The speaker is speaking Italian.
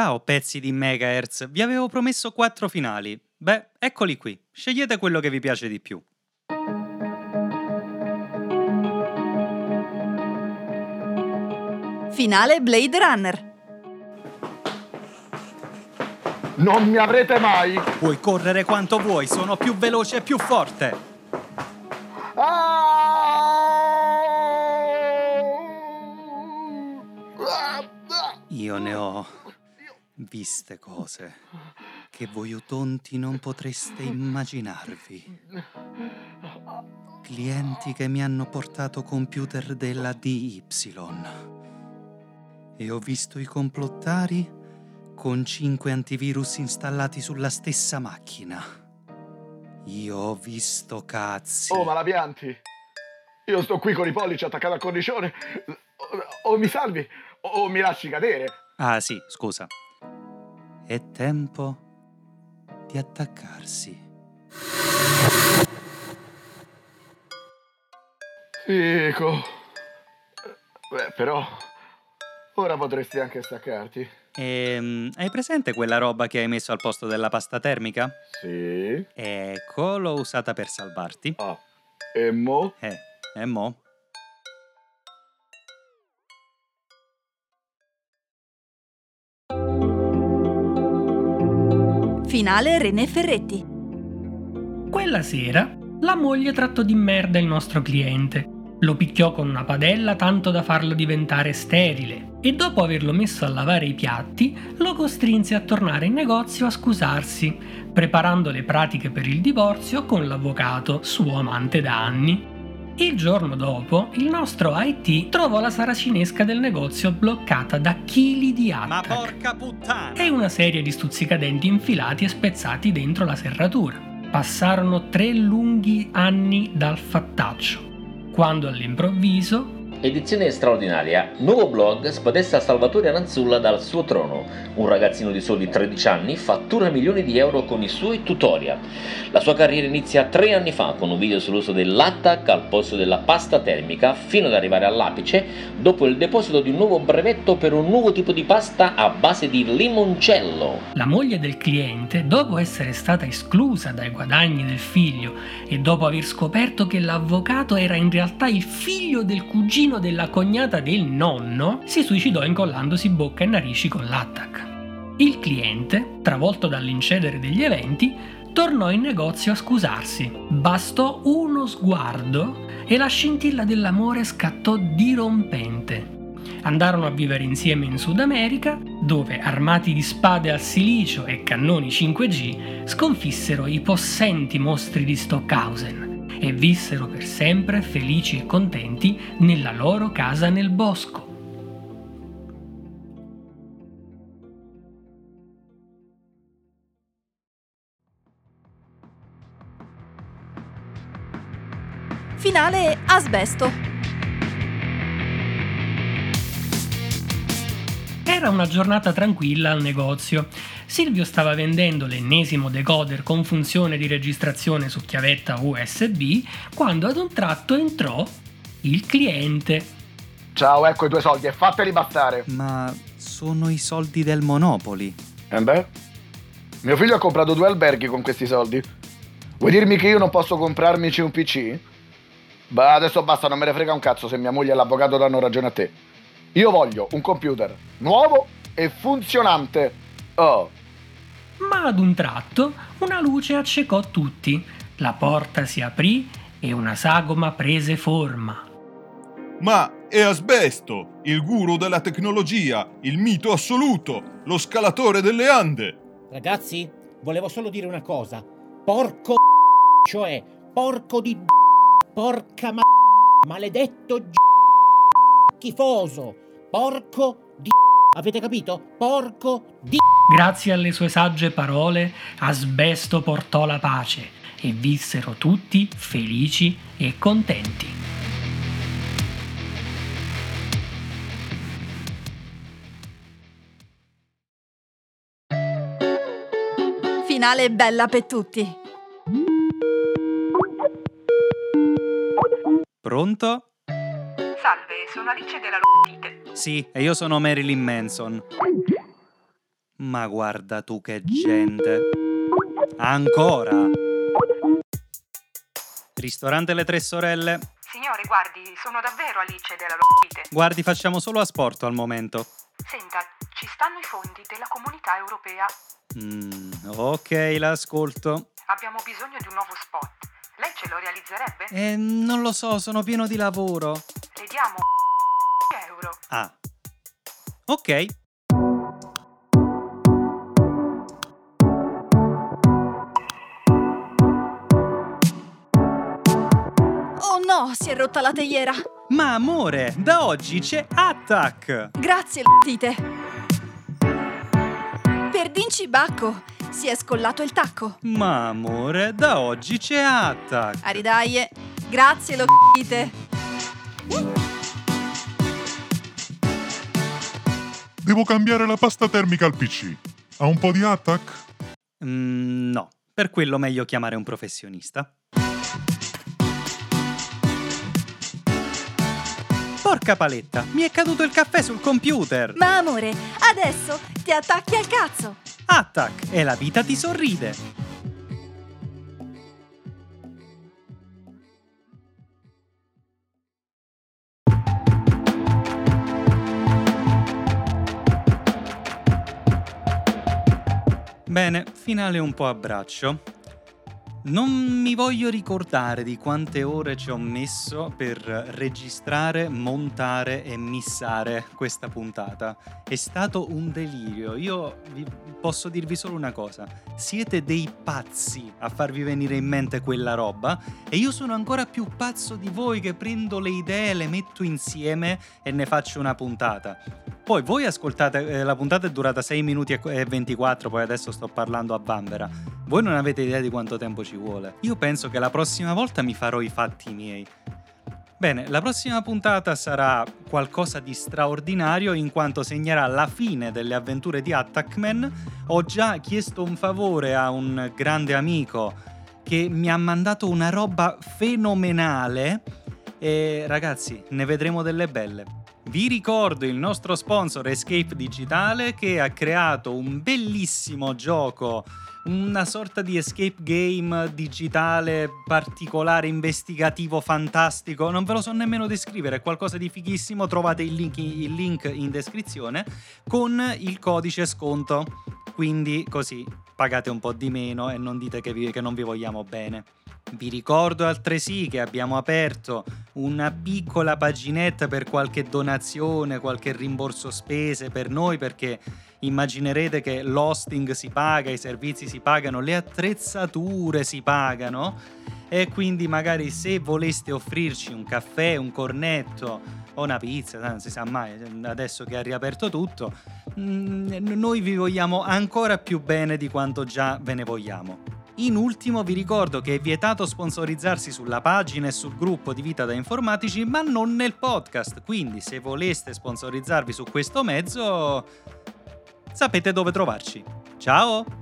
Ciao pezzi di megahertz, vi avevo promesso quattro finali. Beh, eccoli qui, scegliete quello che vi piace di più. Finale Blade Runner. Non mi avrete mai! Puoi correre quanto vuoi, sono più veloce e più forte. Io ne ho viste cose che voi utonti non potreste immaginarvi. Clienti che mi hanno portato computer della DY. E ho visto i complottari con 5 antivirus installati sulla stessa macchina. Io ho visto cazzi. Oh, ma la pianti? Io sto qui con i pollici attaccati al cornicione. O, o mi salvi o, o mi lasci cadere. Ah sì, scusa. È tempo di attaccarsi. Fico. Beh, però ora potresti anche staccarti. Ehm, hai presente quella roba che hai messo al posto della pasta termica? Sì. Ecco, l'ho usata per salvarti. Ah. E mo? Eh, e mo? Finale René Ferretti. Quella sera la moglie trattò di merda il nostro cliente. Lo picchiò con una padella tanto da farlo diventare sterile e dopo averlo messo a lavare i piatti lo costrinse a tornare in negozio a scusarsi, preparando le pratiche per il divorzio con l'avvocato, suo amante da anni. Il giorno dopo, il nostro IT trovò la saracinesca del negozio bloccata da chili di Ma attack porca puttana! e una serie di stuzzicadenti infilati e spezzati dentro la serratura. Passarono tre lunghi anni dal fattaccio, quando all'improvviso Edizione straordinaria. Nuovo blog spodesta Salvatore Aranzulla dal suo trono. Un ragazzino di soli 13 anni fattura milioni di euro con i suoi tutorial. La sua carriera inizia tre anni fa con un video sull'uso dell'attack al posto della pasta termica fino ad arrivare all'apice dopo il deposito di un nuovo brevetto per un nuovo tipo di pasta a base di limoncello. la moglie del cliente, dopo essere stata esclusa dai guadagni del figlio e dopo aver scoperto che l'avvocato era in realtà il figlio del cugino della cognata del nonno, si suicidò incollandosi bocca e narici con l'attack. Il cliente, travolto dall'incedere degli eventi, tornò in negozio a scusarsi. Bastò uno sguardo e la scintilla dell'amore scattò dirompente. Andarono a vivere insieme in Sud America, dove, armati di spade al silicio e cannoni 5G, sconfissero i possenti mostri di Stockhausen e vissero per sempre felici e contenti nella loro casa nel bosco. Finale Asbesto. Era una giornata tranquilla al negozio. Silvio stava vendendo l'ennesimo decoder con funzione di registrazione su chiavetta USB quando ad un tratto entrò il cliente. Ciao, ecco i tuoi soldi e fateli bastare. Ma sono i soldi del Monopoli. E beh? Mio figlio ha comprato due alberghi con questi soldi. Vuoi dirmi che io non posso comprarmici un PC? Beh, adesso basta, non me ne frega un cazzo se mia moglie e l'avvocato danno ragione a te. Io voglio un computer nuovo e funzionante. Oh, Ma ad un tratto una luce accecò tutti. La porta si aprì e una sagoma prese forma. Ma è Asbesto, il guru della tecnologia, il mito assoluto, lo scalatore delle Ande. Ragazzi, volevo solo dire una cosa. Porco cioè porco di porca ma maledetto schifoso. Porco di Avete capito? Porco di Grazie alle sue sagge parole, Asbesto portò la pace e vissero tutti felici e contenti. Finale bella per tutti. Pronto? Salve, sono Alice della Lutite. Sì, e io sono Marilyn Manson. Ma guarda tu che gente. Ancora. Ristorante Le Tre Sorelle. Signore, guardi, sono davvero Alice della Lorite. Guardi, facciamo solo asporto al momento. Senta, ci stanno i fondi della comunità europea. Mm, ok, l'ascolto. Abbiamo bisogno di un nuovo spot. Lei ce lo realizzerebbe? Eh, non lo so, sono pieno di lavoro. Le diamo Ah. Ok. Oh no, si è rotta la teiera. Ma amore, da oggi c'è Attack! Grazie, Tite. Per Dinci Bacco, si è scollato il tacco. Ma amore, da oggi c'è Attack! Aridaie. Grazie, lo Devo cambiare la pasta termica al PC. Ha un po' di attack? Mm, no, per quello meglio chiamare un professionista. Porca paletta, mi è caduto il caffè sul computer! Ma amore, adesso ti attacchi al cazzo. Attack e la vita ti sorride! Bene, finale un po' a braccio. Non mi voglio ricordare di quante ore ci ho messo per registrare, montare e missare questa puntata. È stato un delirio. Io posso dirvi solo una cosa: siete dei pazzi a farvi venire in mente quella roba e io sono ancora più pazzo di voi che prendo le idee, le metto insieme e ne faccio una puntata. Poi voi ascoltate, eh, la puntata è durata 6 minuti e e 24, poi adesso sto parlando a Bambera. Voi non avete idea di quanto tempo ci vuole. Io penso che la prossima volta mi farò i fatti miei. Bene, la prossima puntata sarà qualcosa di straordinario in quanto segnerà la fine delle avventure di Attackman. Ho già chiesto un favore a un grande amico che mi ha mandato una roba fenomenale e ragazzi, ne vedremo delle belle. Vi ricordo il nostro sponsor Escape Digitale che ha creato un bellissimo gioco, una sorta di escape game digitale particolare, investigativo, fantastico. Non ve lo so nemmeno descrivere, è qualcosa di fighissimo. Trovate il link, il link in descrizione con il codice sconto. Quindi così pagate un po' di meno e non dite che, vi- che non vi vogliamo bene. Vi ricordo altresì che abbiamo aperto una piccola paginetta per qualche donazione, qualche rimborso spese per noi perché immaginerete che l'hosting si paga, i servizi si pagano, le attrezzature si pagano e quindi magari se voleste offrirci un caffè, un cornetto o una pizza, non si sa mai, adesso che ha riaperto tutto, mm, noi vi vogliamo ancora più bene di quanto già ve ne vogliamo. In ultimo vi ricordo che è vietato sponsorizzarsi sulla pagina e sul gruppo di Vita da Informatici, ma non nel podcast, quindi se voleste sponsorizzarvi su questo mezzo sapete dove trovarci. Ciao!